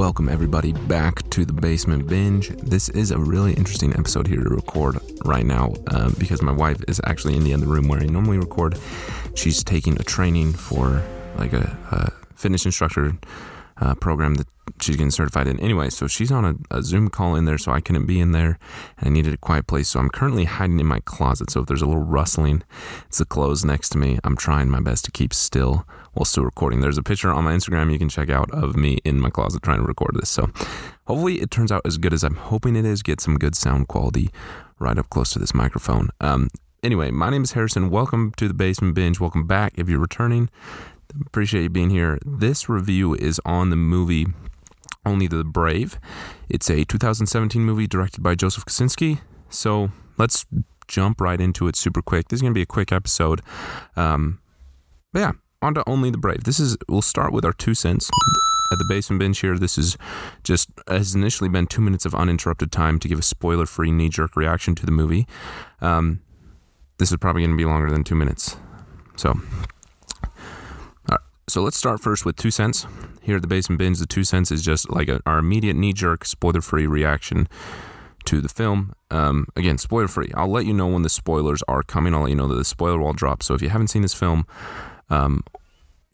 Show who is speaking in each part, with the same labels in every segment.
Speaker 1: Welcome, everybody, back to the Basement Binge. This is a really interesting episode here to record right now um, because my wife is actually in the other room where I normally record. She's taking a training for like a, a fitness instructor uh, program that she's getting certified in anyway. So she's on a, a, Zoom call in there, so I couldn't be in there, and I needed a quiet place. So I'm currently hiding in my closet. So if there's a little rustling, it's the clothes next to me. I'm trying my best to keep still while still recording. There's a picture on my Instagram you can check out of me in my closet trying to record this. So hopefully it turns out as good as I'm hoping it is. Get some good sound quality right up close to this microphone. Um, anyway, my name is Harrison. Welcome to the Basement Binge. Welcome back if you're returning. Appreciate you being here. This review is on the movie Only the Brave. It's a 2017 movie directed by Joseph Kosinski. So let's jump right into it super quick. This is going to be a quick episode. Um, but yeah, on to Only the Brave. This is, we'll start with our two cents at the basement Binge here. This is just has initially been two minutes of uninterrupted time to give a spoiler free knee jerk reaction to the movie. Um, this is probably going to be longer than two minutes. So so let's start first with two cents. Here at the Basement Binge, the two cents is just like a, our immediate knee jerk, spoiler free reaction to the film. Um, again, spoiler free. I'll let you know when the spoilers are coming. I'll let you know that the spoiler wall drops. So if you haven't seen this film, um,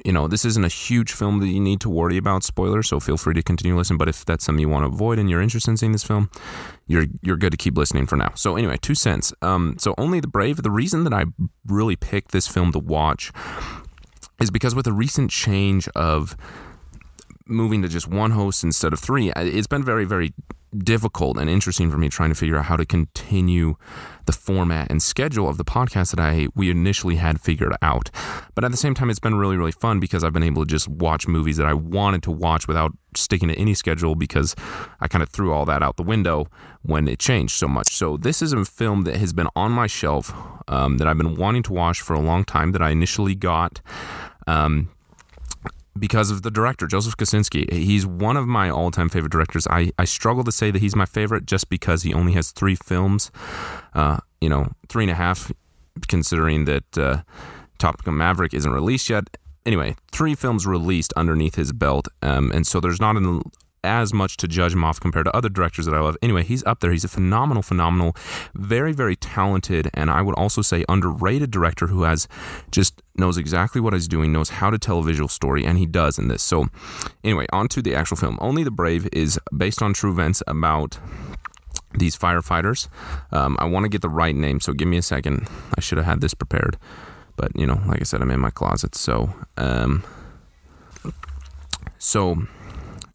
Speaker 1: you know, this isn't a huge film that you need to worry about spoilers, so feel free to continue listening. But if that's something you want to avoid and you're interested in seeing this film, you're you're good to keep listening for now. So anyway, two cents. Um, so only the brave. The reason that I really picked this film to watch is because with a recent change of moving to just one host instead of three, it's been very, very difficult and interesting for me trying to figure out how to continue the format and schedule of the podcast that I we initially had figured out. But at the same time, it's been really, really fun because I've been able to just watch movies that I wanted to watch without sticking to any schedule because I kind of threw all that out the window when it changed so much. So this is a film that has been on my shelf um, that I've been wanting to watch for a long time that I initially got. Um, because of the director, Joseph Kosinski. He's one of my all time favorite directors. I, I struggle to say that he's my favorite just because he only has three films, uh, you know, three and a half, considering that uh, Top Gun Maverick isn't released yet. Anyway, three films released underneath his belt. Um, and so there's not an as much to judge him off compared to other directors that I love. Anyway, he's up there. He's a phenomenal, phenomenal, very, very talented, and I would also say underrated director who has just knows exactly what he's doing, knows how to tell a visual story, and he does in this. So, anyway, on to the actual film. Only the Brave is based on true events about these firefighters. Um, I want to get the right name, so give me a second. I should have had this prepared, but you know, like I said, I'm in my closet, so um, so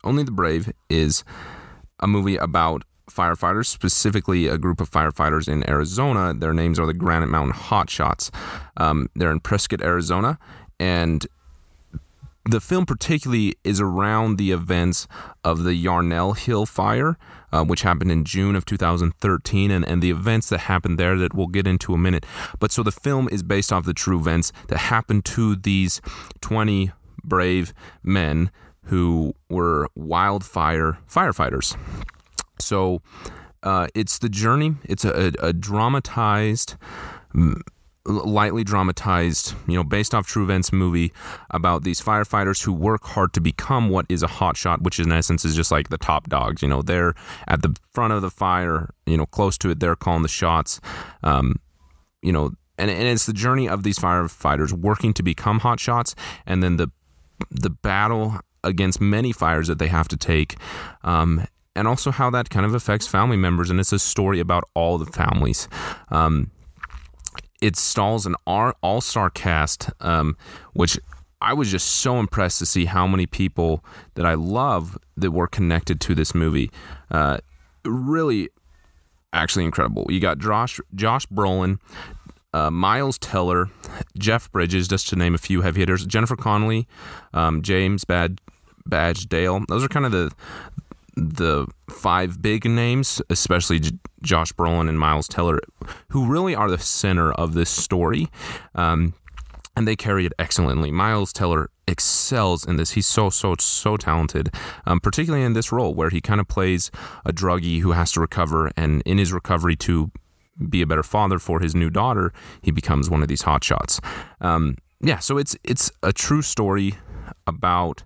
Speaker 1: only the Brave is a movie about firefighters, specifically a group of firefighters in Arizona. Their names are the Granite Mountain Hotshots. Um, they're in Prescott, Arizona, and the film particularly is around the events of the Yarnell Hill fire, uh, which happened in June of 2013, and, and the events that happened there that we'll get into a minute. But so the film is based off the true events that happened to these 20 brave men who were wildfire firefighters. So uh, it's the journey. It's a, a, a dramatized, lightly dramatized, you know, based off true events movie about these firefighters who work hard to become what is a hot shot, which in essence is just like the top dogs. You know, they're at the front of the fire, you know, close to it. They're calling the shots. Um, you know, and, and it's the journey of these firefighters working to become hot shots, and then the the battle against many fires that they have to take. Um, and also how that kind of affects family members. And it's a story about all the families. Um, it stalls an all star cast, um, which I was just so impressed to see how many people that I love that were connected to this movie. Uh, really actually incredible. You got Josh Josh Brolin, uh, Miles Teller, Jeff Bridges, just to name a few heavy hitters. Jennifer Connelly, um, James Bad Badge Dale. Those are kind of the the five big names, especially J- Josh Brolin and Miles Teller, who really are the center of this story. Um, and they carry it excellently. Miles Teller excels in this. He's so so so talented, um, particularly in this role where he kind of plays a druggie who has to recover, and in his recovery to be a better father for his new daughter, he becomes one of these hotshots. Um, yeah, so it's it's a true story about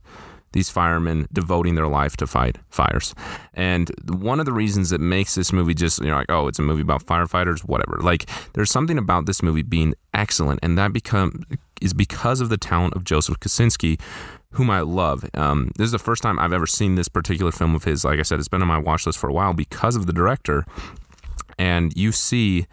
Speaker 1: these firemen devoting their life to fight fires. And one of the reasons that makes this movie just, you know, like, oh, it's a movie about firefighters, whatever. Like, there's something about this movie being excellent, and that become is because of the talent of Joseph Kosinski, whom I love. Um, this is the first time I've ever seen this particular film of his. Like I said, it's been on my watch list for a while because of the director. And you see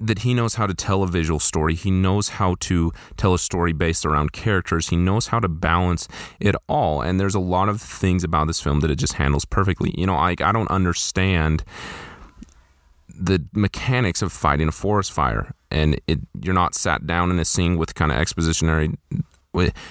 Speaker 1: that he knows how to tell a visual story. He knows how to tell a story based around characters. He knows how to balance it all. And there's a lot of things about this film that it just handles perfectly. You know, like I don't understand the mechanics of fighting a forest fire and it you're not sat down in a scene with kind of expositionary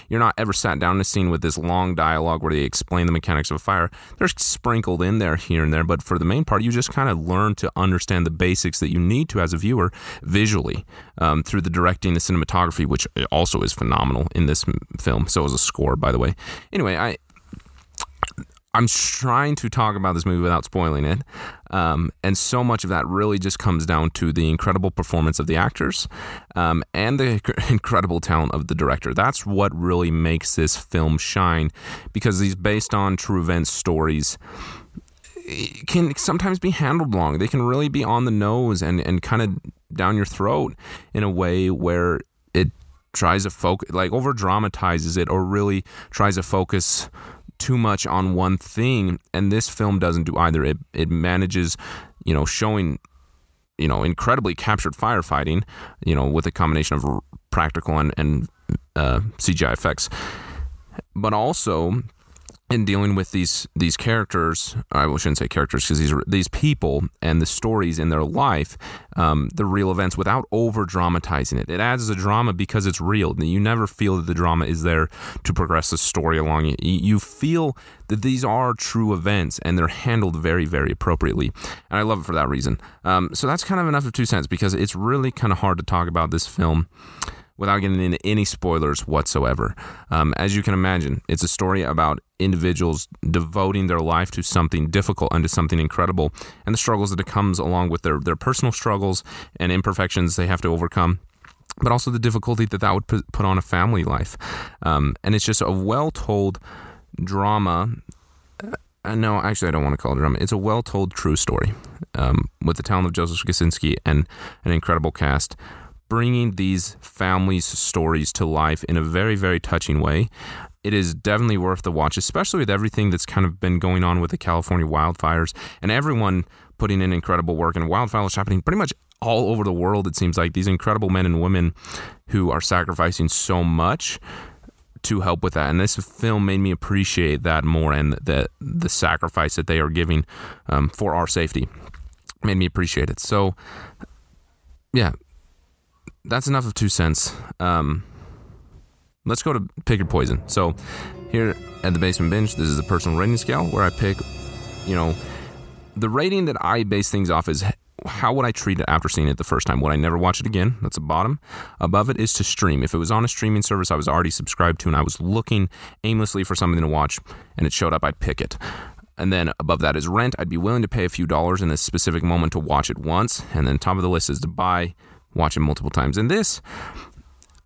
Speaker 1: you're not ever sat down in a scene with this long dialogue where they explain the mechanics of a fire. They're sprinkled in there here and there, but for the main part, you just kind of learn to understand the basics that you need to as a viewer visually um, through the directing, the cinematography, which also is phenomenal in this film. So is a score, by the way. Anyway, I I'm trying to talk about this movie without spoiling it. Um, and so much of that really just comes down to the incredible performance of the actors um, and the incredible talent of the director. That's what really makes this film shine because these based on true events stories can sometimes be handled wrong. They can really be on the nose and, and kind of down your throat in a way where it tries to focus, like over dramatizes it or really tries to focus too much on one thing and this film doesn't do either. It it manages you know showing you know incredibly captured firefighting you know with a combination of practical and and uh, CGI effects but also in dealing with these these characters, I shouldn't say characters because these are these people and the stories in their life, um, the real events, without over dramatizing it. It adds the drama because it's real. You never feel that the drama is there to progress the story along. You, you feel that these are true events and they're handled very very appropriately, and I love it for that reason. Um, so that's kind of enough of two cents because it's really kind of hard to talk about this film without getting into any spoilers whatsoever. Um, as you can imagine, it's a story about individuals devoting their life to something difficult and to something incredible, and the struggles that it comes along with their, their personal struggles and imperfections they have to overcome but also the difficulty that that would put on a family life. Um, and it's just a well told drama. Uh, no, actually, I don't want to call it a drama. It's a well told true story um, with the talent of Joseph Kosinski and an incredible cast bringing these families' stories to life in a very, very touching way. It is definitely worth the watch, especially with everything that's kind of been going on with the California wildfires and everyone putting in incredible work. And wildfires happening pretty much all over the world, it seems like. These incredible men and women who are sacrificing so much to help with that. And this film made me appreciate that more and the, the sacrifice that they are giving um, for our safety. Made me appreciate it. So, yeah, that's enough of two cents. Um, let's go to pick your poison. So here at the basement Binge, this is the personal rating scale where I pick, you know, the rating that I base things off is how would I treat it after seeing it the first time? Would I never watch it again? That's the bottom. Above it is to stream. If it was on a streaming service I was already subscribed to and I was looking aimlessly for something to watch and it showed up, I'd pick it. And then above that is rent. I'd be willing to pay a few dollars in a specific moment to watch it once. And then top of the list is to buy watch it multiple times. And this,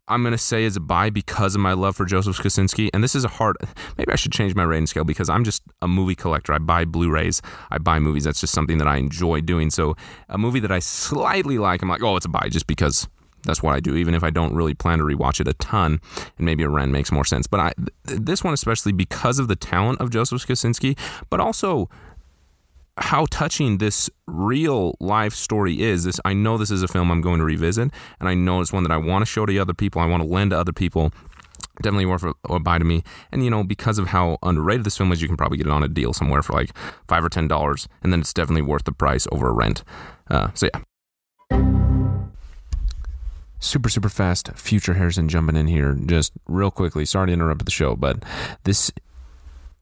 Speaker 1: I'm going to say is a buy because of my love for Joseph Kosinski. And this is a hard, maybe I should change my rating scale because I'm just a movie collector. I buy Blu rays, I buy movies. That's just something that I enjoy doing. So a movie that I slightly like, I'm like, oh, it's a buy just because that's what I do, even if I don't really plan to rewatch it a ton. And maybe a rent makes more sense. But I, this one, especially because of the talent of Joseph Kosinski, but also how touching this real life story is. This I know this is a film I'm going to revisit, and I know it's one that I want to show to other people. I want to lend to other people. definitely worth a, buy to me. And you know, because of how underrated this film is, you can probably get it on a deal somewhere for like five or ten dollars, and then it's definitely worth the price over rent. Uh, so yeah. Super, super fast. Future Harrison jumping in here just real quickly. Sorry to interrupt the show, but this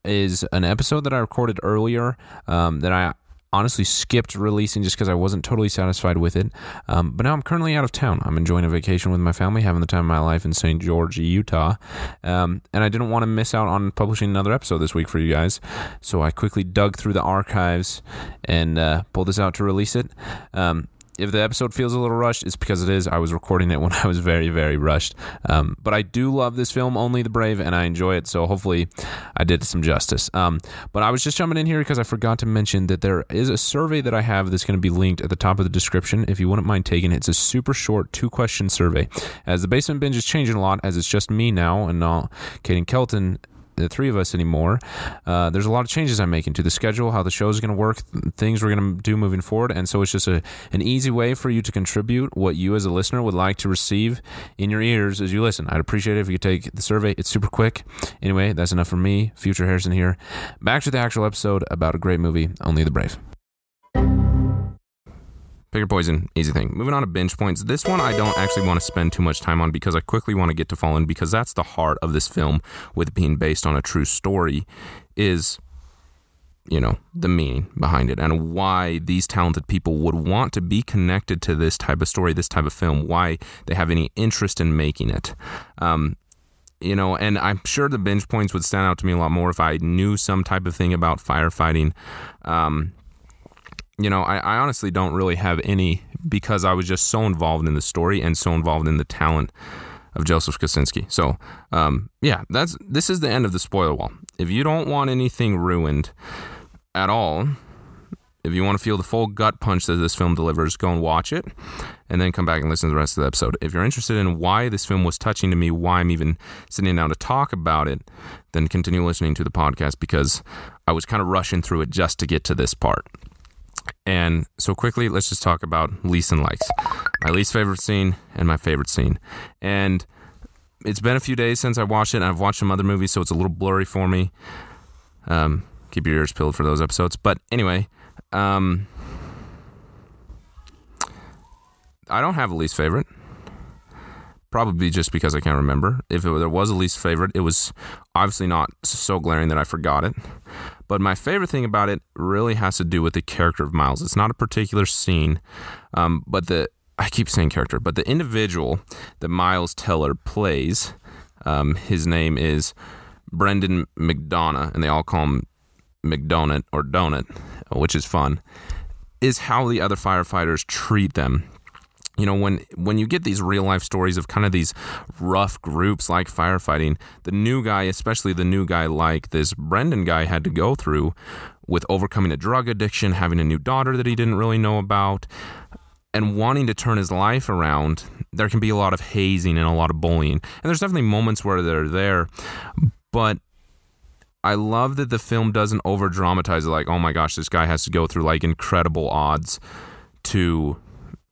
Speaker 1: is an episode that I recorded earlier um, that I honestly skipped releasing just because I wasn't totally satisfied with it. Um, but now I'm currently out of town. I'm enjoying a vacation with my family, having the time of my life in St. George, Utah. Um, and I didn't want to miss out on publishing another episode this week for you guys. So I quickly dug through the archives and uh, pulled this out to release it. Um, if the episode feels a little rushed, it's because it is. I was recording it when I was very, very rushed. Um, but I do love this film, Only the Brave, and I enjoy it. So hopefully I did some justice. Um, but I was just jumping in here because I forgot to mention that there is a survey that I have that's going to be linked at the top of the description. If you wouldn't mind taking it, it's a super short two question survey. As the basement binge is changing a lot, as it's just me now and not Kate and Kelton the three of us anymore. Uh, there's a lot of changes I'm making to the schedule, how the show is going to work, things we're going to do moving forward, and so it's just a an easy way for you to contribute what you as a listener would like to receive in your ears as you listen. I'd appreciate it if you could take the survey. It's super quick. Anyway, that's enough for me. Future Harrison here. Back to the actual episode about a great movie, Only the Brave. Pick your poison, easy thing. Moving on to binge points. This one I don't actually want to spend too much time on because I quickly want to get to Fallen because that's the heart of this film with being based on a true story is you know, the meaning behind it and why these talented people would want to be connected to this type of story, this type of film, why they have any interest in making it. Um, you know, and I'm sure the binge points would stand out to me a lot more if I knew some type of thing about firefighting. Um, you know, I, I honestly don't really have any because I was just so involved in the story and so involved in the talent of Joseph Kosinski. So, um, yeah, that's this is the end of the spoiler wall. If you don't want anything ruined at all, if you want to feel the full gut punch that this film delivers, go and watch it and then come back and listen to the rest of the episode. If you're interested in why this film was touching to me, why I'm even sitting down to talk about it, then continue listening to the podcast because I was kind of rushing through it just to get to this part. And so quickly, let's just talk about least and likes. My least favorite scene and my favorite scene. And it's been a few days since I watched it, I've watched some other movies, so it's a little blurry for me. Um, keep your ears peeled for those episodes. But anyway, um, I don't have a least favorite. Probably just because I can't remember. If it, there was a least favorite, it was obviously not so glaring that I forgot it. But my favorite thing about it really has to do with the character of Miles. It's not a particular scene, um, but the I keep saying character, but the individual that Miles Teller plays, um, his name is Brendan McDonough, and they all call him McDonut or Donut, which is fun. Is how the other firefighters treat them you know when when you get these real life stories of kind of these rough groups like firefighting the new guy especially the new guy like this brendan guy had to go through with overcoming a drug addiction having a new daughter that he didn't really know about and wanting to turn his life around there can be a lot of hazing and a lot of bullying. And there's definitely moments where they're there but I love that the film doesn't over dramatize it like, oh my gosh, this guy has to go through like incredible odds to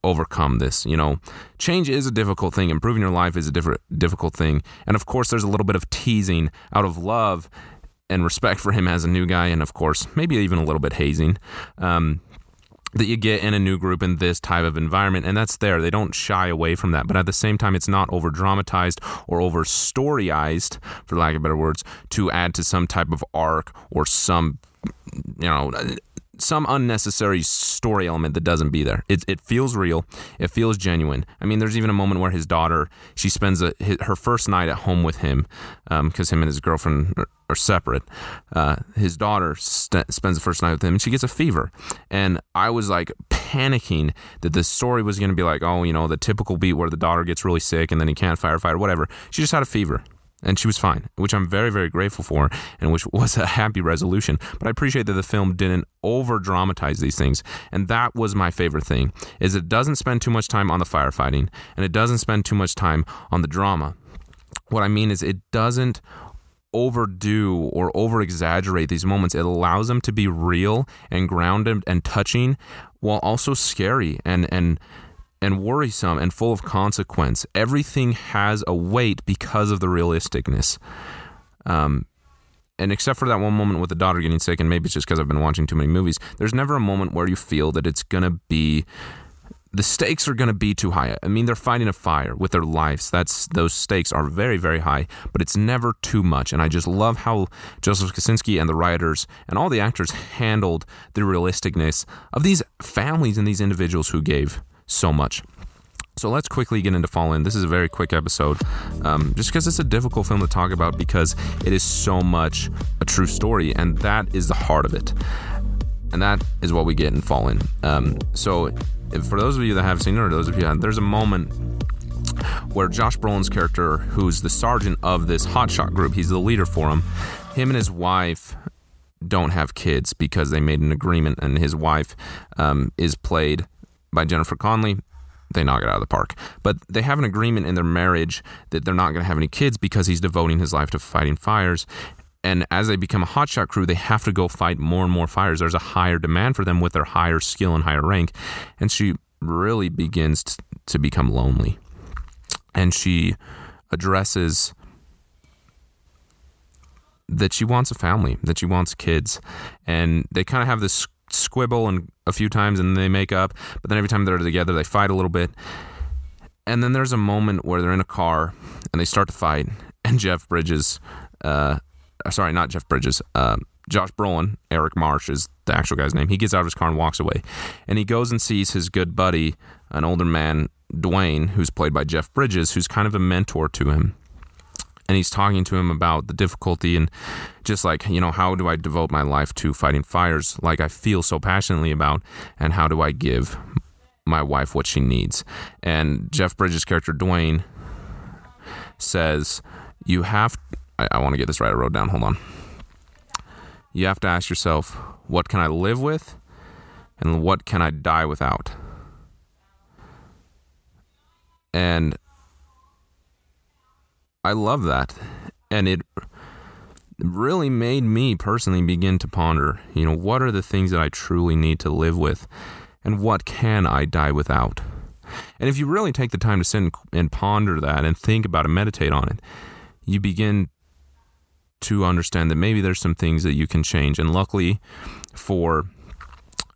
Speaker 1: overcome this. You know, change is a difficult thing. Improving your life is a different difficult thing. And of course, there's a little bit of teasing out of love and respect for him as a new guy, and of course, maybe even a little bit hazing. Um, that you get in a new group in this type of environment, and that's there. They don't shy away from that, but at the same time, it's not over dramatized or over storyized, for lack of better words, to add to some type of arc or some, you know, some unnecessary story element that doesn't be there. It, it feels real. It feels genuine. I mean, there's even a moment where his daughter, she spends a, his, her first night at home with him because um, him and his girlfriend are, are separate. Uh, his daughter st- spends the first night with him and she gets a fever. And I was like panicking that the story was going to be like, oh, you know, the typical beat where the daughter gets really sick and then he can't firefight or whatever. She just had a fever and she was fine, which I'm very, very grateful for, and which was a happy resolution. But I appreciate that the film didn't over dramatize these things, and that was my favorite thing: is it doesn't spend too much time on the firefighting, and it doesn't spend too much time on the drama. What I mean is, it doesn't overdo or over exaggerate these moments. It allows them to be real and grounded and touching, while also scary and and and worrisome and full of consequence. Everything has a weight because of the realisticness. Um, and except for that one moment with the daughter getting sick, and maybe it's just because I've been watching too many movies, there's never a moment where you feel that it's going to be the stakes are going to be too high. I mean, they're fighting a fire with their lives. That's those stakes are very, very high, but it's never too much. And I just love how Joseph Kosinski and the writers and all the actors handled the realisticness of these families and these individuals who gave so much. So let's quickly get into Fallen. This is a very quick episode, um, just because it's a difficult film to talk about because it is so much a true story, and that is the heart of it. And that is what we get in Fallen. Um, so if, for those of you that have seen it, or those of you that there's a moment where Josh Brolin's character, who's the sergeant of this hotshot group, he's the leader for him. Him and his wife don't have kids because they made an agreement, and his wife um, is played by Jennifer Connelly, They knock it out of the park. But they have an agreement in their marriage that they're not going to have any kids because he's devoting his life to fighting fires. And as they become a hotshot crew, they have to go fight more and more fires. There's a higher demand for them with their higher skill and higher rank. And she really begins t- to become lonely. And she addresses that she wants a family, that she wants kids. And they kind of have this squibble and a few times and they make up, but then every time they're together, they fight a little bit. And then there's a moment where they're in a car and they start to fight, and Jeff Bridges uh, uh, sorry, not Jeff Bridges, uh, Josh Brolin, Eric Marsh is the actual guy's name. He gets out of his car and walks away. And he goes and sees his good buddy, an older man, Dwayne, who's played by Jeff Bridges, who's kind of a mentor to him. And he's talking to him about the difficulty and just like, you know, how do I devote my life to fighting fires like I feel so passionately about? And how do I give my wife what she needs? And Jeff Bridges' character, Dwayne, says, You have I, I want to get this right. I wrote down. Hold on. You have to ask yourself, what can I live with, and what can I die without? And I love that, and it really made me personally begin to ponder. You know, what are the things that I truly need to live with, and what can I die without? And if you really take the time to sit and ponder that and think about it, meditate on it, you begin to understand that maybe there's some things that you can change. And luckily for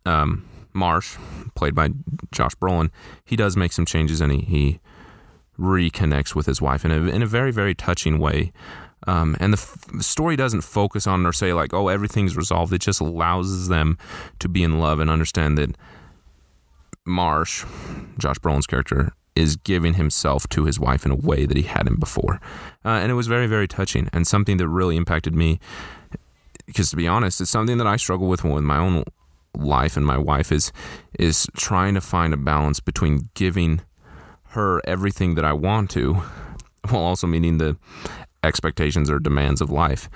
Speaker 1: um, Marsh, played by Josh Brolin, he does make some changes and he, he reconnects with his wife in a, in a very, very touching way. Um, and the f- story doesn't focus on or say, like, oh, everything's resolved. It just allows them to be in love and understand that Marsh, Josh Brolin's character, is giving himself to his wife in a way that he hadn't before. Uh, and it was very, very touching and something that really impacted me. Because to be honest, it's something that I struggle with with my own life and my wife is is trying to find a balance between giving her everything that I want to while also meeting the expectations or demands of life.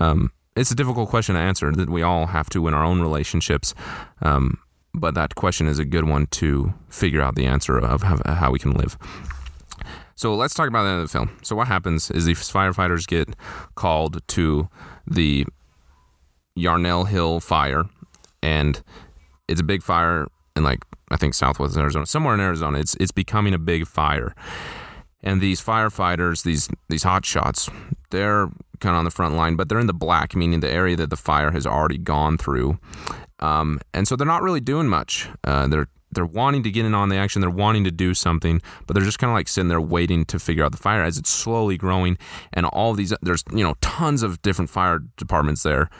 Speaker 1: Um, it's a difficult question to answer that we all have to in our own relationships. Um, but that question is a good one to figure out the answer of how, we can live. So let's talk about the end of the film. So what happens is these firefighters get called to the Yarnell Hill fire, and it's a big fire and like I think Southwest Arizona, somewhere in Arizona. It's it's becoming a big fire, and these firefighters, these these hot shots, they're kind of on the front line, but they're in the black, meaning the area that the fire has already gone through, um, and so they're not really doing much. Uh, they're they're wanting to get in on the action. They're wanting to do something, but they're just kind of like sitting there waiting to figure out the fire as it's slowly growing. And all these, there's you know tons of different fire departments there.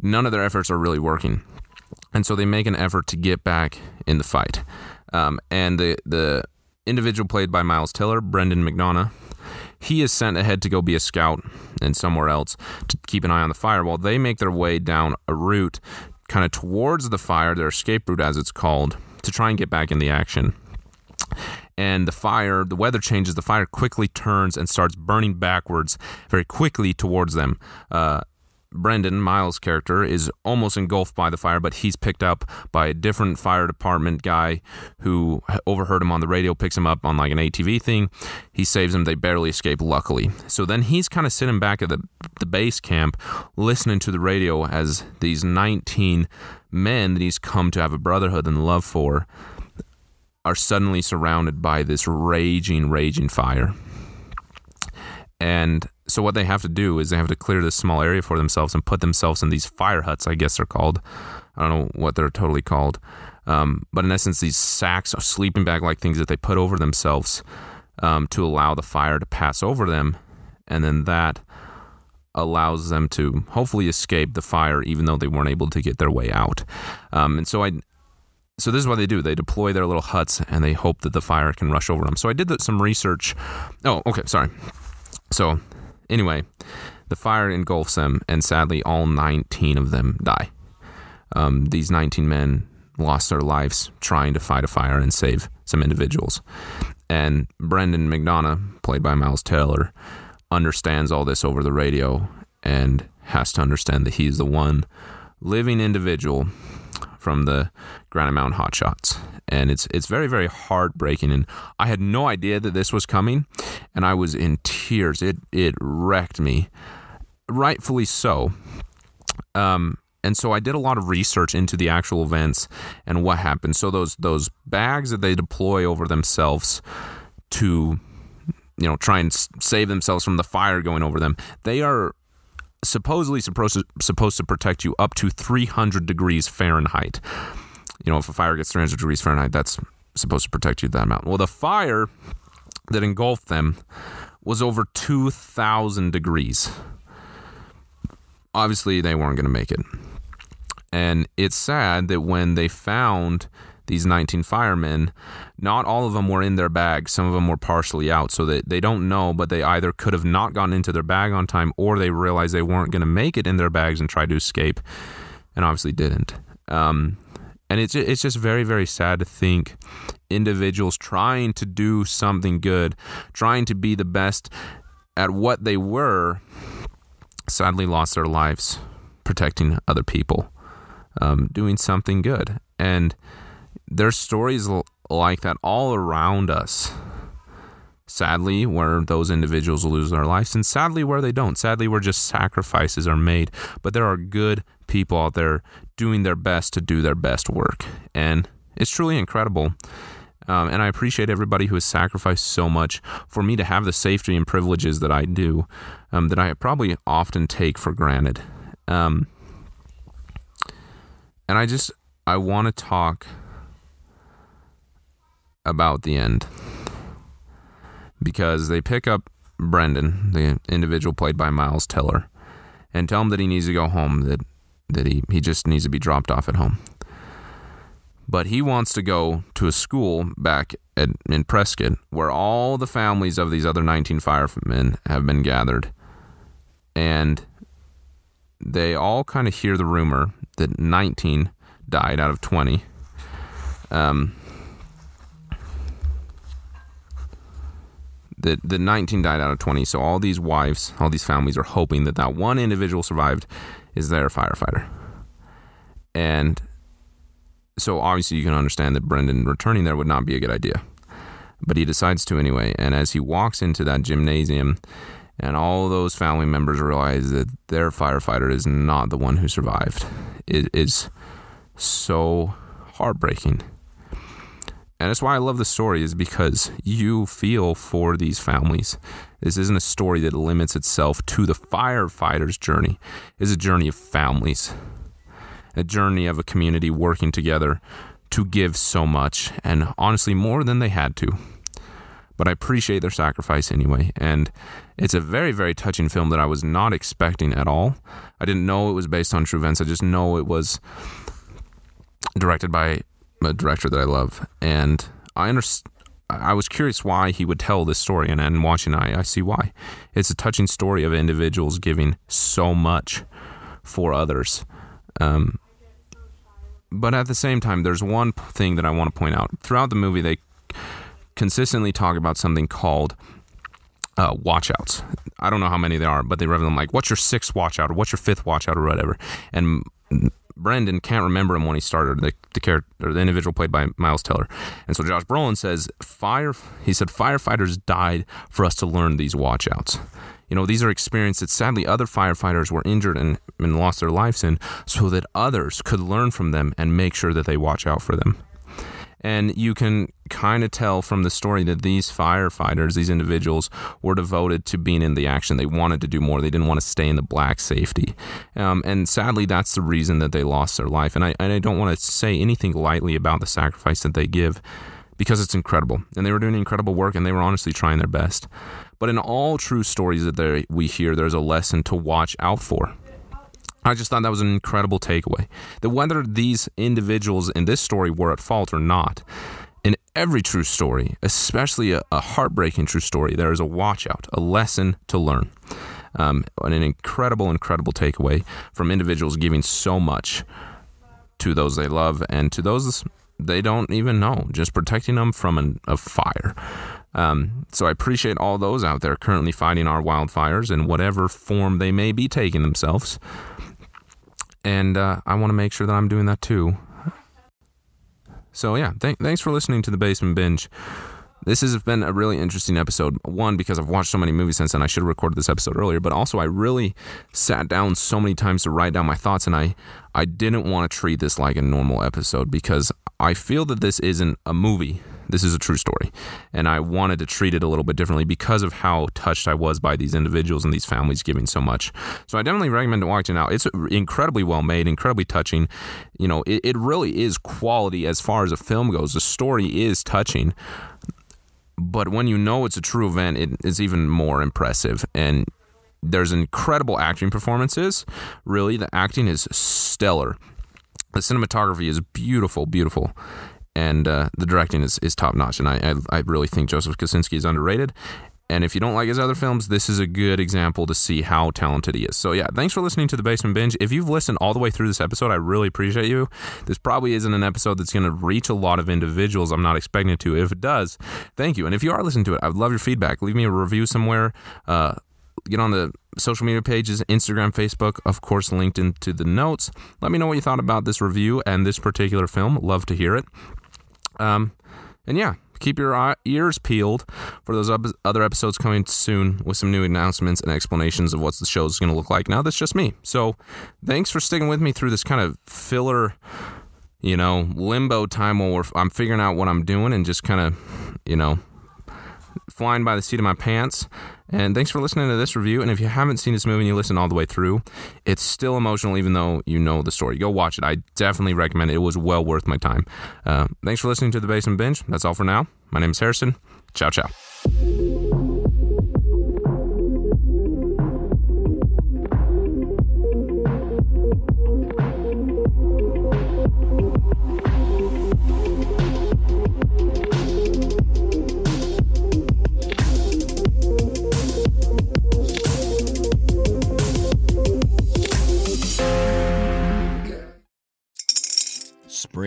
Speaker 1: None of their efforts are really working, and so they make an effort to get back in the fight. Um, and the the individual played by Miles Teller, Brendan McDonough, he is sent ahead to go be a scout and somewhere else to keep an eye on the fire while they make their way down a route kind of towards the fire, their escape route as it's called, to try and get back in the action. And the fire, the weather changes, the fire quickly turns and starts burning backwards very quickly towards them. Uh, Brendan, Miles' character, is almost engulfed by the fire, but he's picked up by a different fire department guy who overheard him on the radio, picks him up on like an ATV thing. He saves him. They barely escape, luckily. So then he's kind of sitting back at the, the base camp, listening to the radio as these 19 men that he's come to have a brotherhood and love for are suddenly surrounded by this raging, raging fire. And so what they have to do is they have to clear this small area for themselves and put themselves in these fire huts, I guess they're called. I don't know what they're totally called. Um, but in essence, these sacks, sleeping bag like things that they put over themselves um, to allow the fire to pass over them. And then that allows them to hopefully escape the fire, even though they weren't able to get their way out. Um, and so I. So this is what they do. They deploy their little huts and they hope that the fire can rush over them. So I did some research. Oh, okay, sorry. So anyway, the fire engulfs them, and sadly, all 19 of them die. Um, these 19 men lost their lives trying to fight a fire and save some individuals. And Brendan McDonough, played by Miles Teller, understands all this over the radio and has to understand that he's the one living individual from the Granite Mountain Hotshots. And it's it's very very heartbreaking and I had no idea that this was coming and I was in tears. It it wrecked me. Rightfully so. Um and so I did a lot of research into the actual events and what happened. So those those bags that they deploy over themselves to you know try and save themselves from the fire going over them, they are supposedly supposed to, supposed to protect you up to 300 degrees Fahrenheit. You know, if a fire gets 300 degrees Fahrenheit, that's supposed to protect you that amount. Well, the fire that engulfed them was over 2,000 degrees. Obviously, they weren't going to make it. And it's sad that when they found these 19 firemen, not all of them were in their bag. Some of them were partially out. So they, they don't know, but they either could have not gotten into their bag on time or they realized they weren't going to make it in their bags and tried to escape and obviously didn't. Um, and it's, it's just very, very sad to think individuals trying to do something good, trying to be the best at what they were, sadly lost their lives protecting other people um, doing something good. And there's stories like that all around us. Sadly, where those individuals lose their lives, and sadly, where they don't. Sadly, where just sacrifices are made. But there are good people out there doing their best to do their best work. And it's truly incredible. Um, and I appreciate everybody who has sacrificed so much for me to have the safety and privileges that I do, um, that I probably often take for granted. Um, and I just I want to talk about the end because they pick up Brendan, the individual played by Miles Teller, and tell him that he needs to go home, that that he, he just needs to be dropped off at home. But he wants to go to a school back at, in Prescott where all the families of these other 19 firemen have been gathered. And they all kind of hear the rumor that 19 died out of 20. Um, the, the 19 died out of 20. So all these wives, all these families are hoping that that one individual survived is their firefighter. And so obviously you can understand that Brendan returning there would not be a good idea. But he decides to anyway. And as he walks into that gymnasium, and all those family members realize that their firefighter is not the one who survived. It is so heartbreaking. And that's why I love the story, is because you feel for these families. This isn't a story that limits itself to the firefighter's journey. It's a journey of families, a journey of a community working together to give so much, and honestly, more than they had to but I appreciate their sacrifice anyway. And it's a very, very touching film that I was not expecting at all. I didn't know it was based on true events. I just know it was directed by a director that I love. And I understand. I was curious why he would tell this story, and, and watching I, I see why. It's a touching story of individuals giving so much for others. Um, but at the same time, there's one thing that I want to point out. Throughout the movie, they consistently talk about something called uh, watchouts. I don't know how many there are, but they refer them like, "What's your sixth watchout?" or "What's your fifth watchout?" or whatever. And Brendan can't remember him when he started. The, the character, the individual played by Miles Teller, and so Josh Brolin says, "Fire." He said, "Firefighters died for us to learn these watchouts." You know, these are experiences that sadly other firefighters were injured and, and lost their lives in, so that others could learn from them and make sure that they watch out for them. And you can kind of tell from the story that these firefighters, these individuals, were devoted to being in the action. They wanted to do more. They didn't want to stay in the black safety. Um, and sadly, that's the reason that they lost their life. And I, and I don't want to say anything lightly about the sacrifice that they give because it's incredible. And they were doing incredible work and they were honestly trying their best. But in all true stories that they, we hear, there's a lesson to watch out for. I just thought that was an incredible takeaway. That whether these individuals in this story were at fault or not, in every true story, especially a, a heartbreaking true story, there is a watch out, a lesson to learn. Um, an incredible, incredible takeaway from individuals giving so much to those they love and to those they don't even know, just protecting them from an, a fire. Um, so I appreciate all those out there currently fighting our wildfires in whatever form they may be taking themselves. And uh, I want to make sure that I'm doing that too. So yeah, th- thanks for listening to the Basement Binge. This has been a really interesting episode. One, because I've watched so many movies since then, I should have recorded this episode earlier. But also, I really sat down so many times to write down my thoughts, and I I didn't want to treat this like a normal episode because I feel that this isn't a movie. This is a true story. And I wanted to treat it a little bit differently because of how touched I was by these individuals and these families giving so much. So I definitely recommend watching it out. It's incredibly well made, incredibly touching. You know, it, it really is quality as far as a film goes. The story is touching. But when you know it's a true event, it is even more impressive. And there's incredible acting performances. Really, the acting is stellar. The cinematography is beautiful, beautiful, and uh, the directing is, is top notch. And I, I, I really think Joseph Kosinski is underrated. And if you don't like his other films, this is a good example to see how talented he is. So, yeah, thanks for listening to The Basement Binge. If you've listened all the way through this episode, I really appreciate you. This probably isn't an episode that's going to reach a lot of individuals. I'm not expecting it to. If it does, thank you. And if you are listening to it, I would love your feedback. Leave me a review somewhere. Uh, get on the social media pages Instagram, Facebook, of course, linked into the notes. Let me know what you thought about this review and this particular film. Love to hear it. Um, and yeah, keep your ears peeled for those other episodes coming soon with some new announcements and explanations of what the show is going to look like. Now that's just me. So thanks for sticking with me through this kind of filler, you know, limbo time while I'm figuring out what I'm doing and just kind of, you know, flying by the seat of my pants. And thanks for listening to this review. And if you haven't seen this movie and you listen all the way through, it's still emotional even though you know the story. Go watch it. I definitely recommend it. It was well worth my time. Uh, thanks for listening to The Basement Binge. That's all for now. My name is Harrison. Ciao, ciao.